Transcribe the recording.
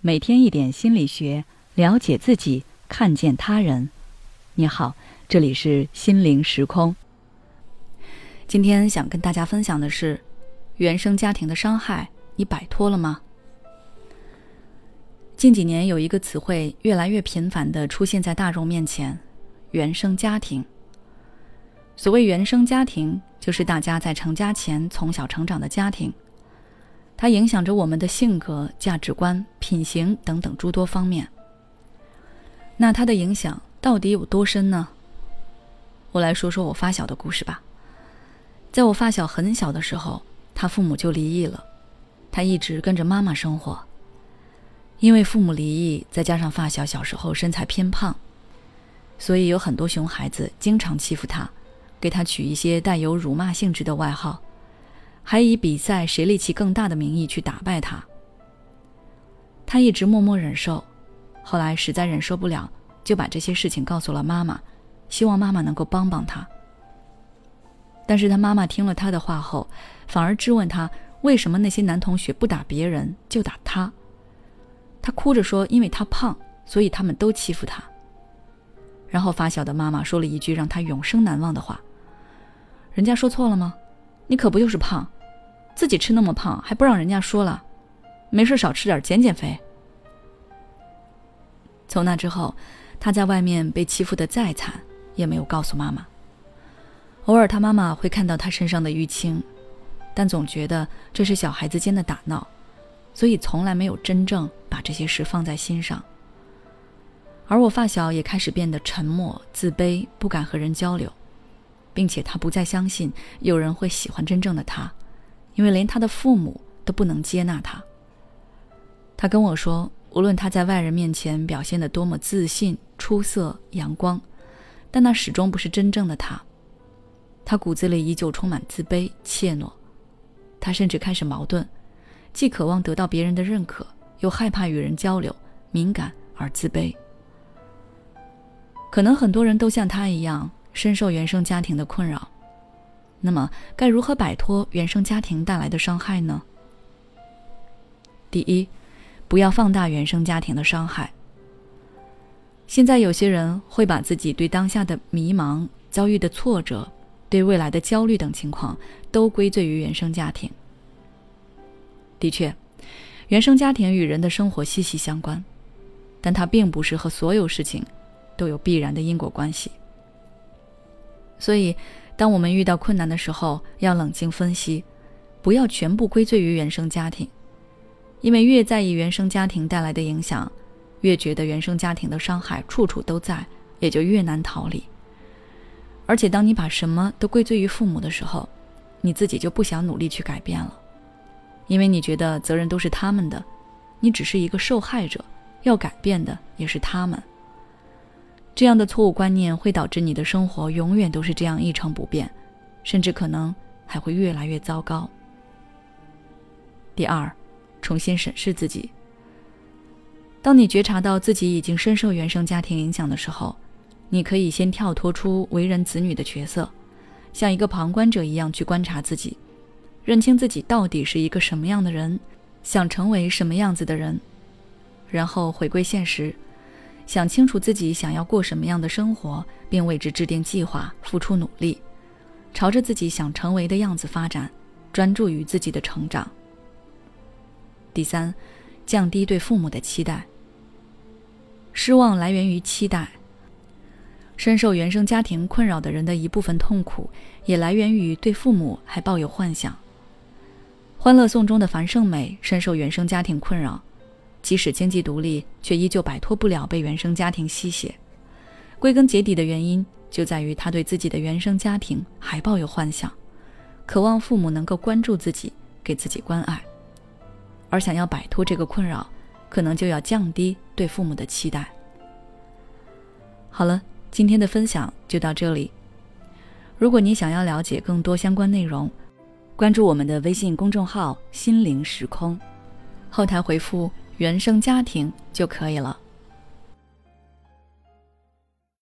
每天一点心理学，了解自己，看见他人。你好，这里是心灵时空。今天想跟大家分享的是，原生家庭的伤害，你摆脱了吗？近几年有一个词汇越来越频繁的出现在大众面前，原生家庭。所谓原生家庭，就是大家在成家前从小成长的家庭。它影响着我们的性格、价值观、品行等等诸多方面。那它的影响到底有多深呢？我来说说我发小的故事吧。在我发小很小的时候，他父母就离异了，他一直跟着妈妈生活。因为父母离异，再加上发小小时候身材偏胖，所以有很多熊孩子经常欺负他，给他取一些带有辱骂性质的外号。还以比赛谁力气更大的名义去打败他。他一直默默忍受，后来实在忍受不了，就把这些事情告诉了妈妈，希望妈妈能够帮帮他。但是他妈妈听了他的话后，反而质问他为什么那些男同学不打别人就打他。他哭着说：“因为他胖，所以他们都欺负他。”然后发小的妈妈说了一句让他永生难忘的话：“人家说错了吗？你可不就是胖。”自己吃那么胖，还不让人家说了，没事少吃点，减减肥。从那之后，他在外面被欺负的再惨，也没有告诉妈妈。偶尔他妈妈会看到他身上的淤青，但总觉得这是小孩子间的打闹，所以从来没有真正把这些事放在心上。而我发小也开始变得沉默、自卑，不敢和人交流，并且他不再相信有人会喜欢真正的他。因为连他的父母都不能接纳他。他跟我说，无论他在外人面前表现得多么自信、出色、阳光，但那始终不是真正的他。他骨子里依旧充满自卑、怯懦。他甚至开始矛盾，既渴望得到别人的认可，又害怕与人交流，敏感而自卑。可能很多人都像他一样，深受原生家庭的困扰。那么，该如何摆脱原生家庭带来的伤害呢？第一，不要放大原生家庭的伤害。现在有些人会把自己对当下的迷茫、遭遇的挫折、对未来的焦虑等情况都归罪于原生家庭。的确，原生家庭与人的生活息息相关，但它并不是和所有事情都有必然的因果关系。所以。当我们遇到困难的时候，要冷静分析，不要全部归罪于原生家庭，因为越在意原生家庭带来的影响，越觉得原生家庭的伤害处处都在，也就越难逃离。而且，当你把什么都归罪于父母的时候，你自己就不想努力去改变了，因为你觉得责任都是他们的，你只是一个受害者，要改变的也是他们。这样的错误观念会导致你的生活永远都是这样一成不变，甚至可能还会越来越糟糕。第二，重新审视自己。当你觉察到自己已经深受原生家庭影响的时候，你可以先跳脱出为人子女的角色，像一个旁观者一样去观察自己，认清自己到底是一个什么样的人，想成为什么样子的人，然后回归现实。想清楚自己想要过什么样的生活，并为之制定计划，付出努力，朝着自己想成为的样子发展，专注于自己的成长。第三，降低对父母的期待。失望来源于期待。深受原生家庭困扰的人的一部分痛苦，也来源于对父母还抱有幻想。《欢乐颂》中的樊胜美深受原生家庭困扰。即使经济独立，却依旧摆脱不了被原生家庭吸血。归根结底的原因就在于他对自己的原生家庭还抱有幻想，渴望父母能够关注自己，给自己关爱。而想要摆脱这个困扰，可能就要降低对父母的期待。好了，今天的分享就到这里。如果你想要了解更多相关内容，关注我们的微信公众号“心灵时空”，后台回复。原生家庭就可以了。